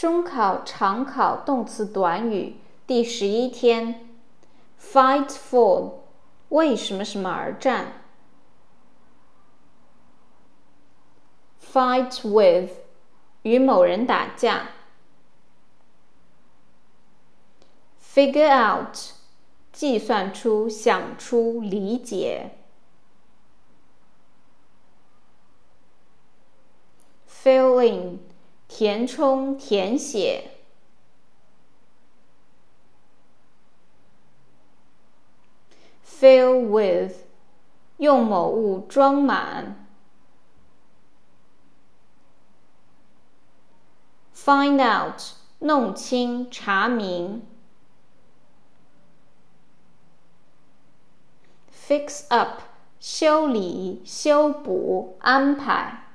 中考常考动词短语第十一天，fight for，为什么什么而战？fight with，与某人打架。figure out，计算出、想出、理解。fill in。填充、填写。Fill with，用某物装满。Find out，弄清、查明。Fix up，修理、修补、安排。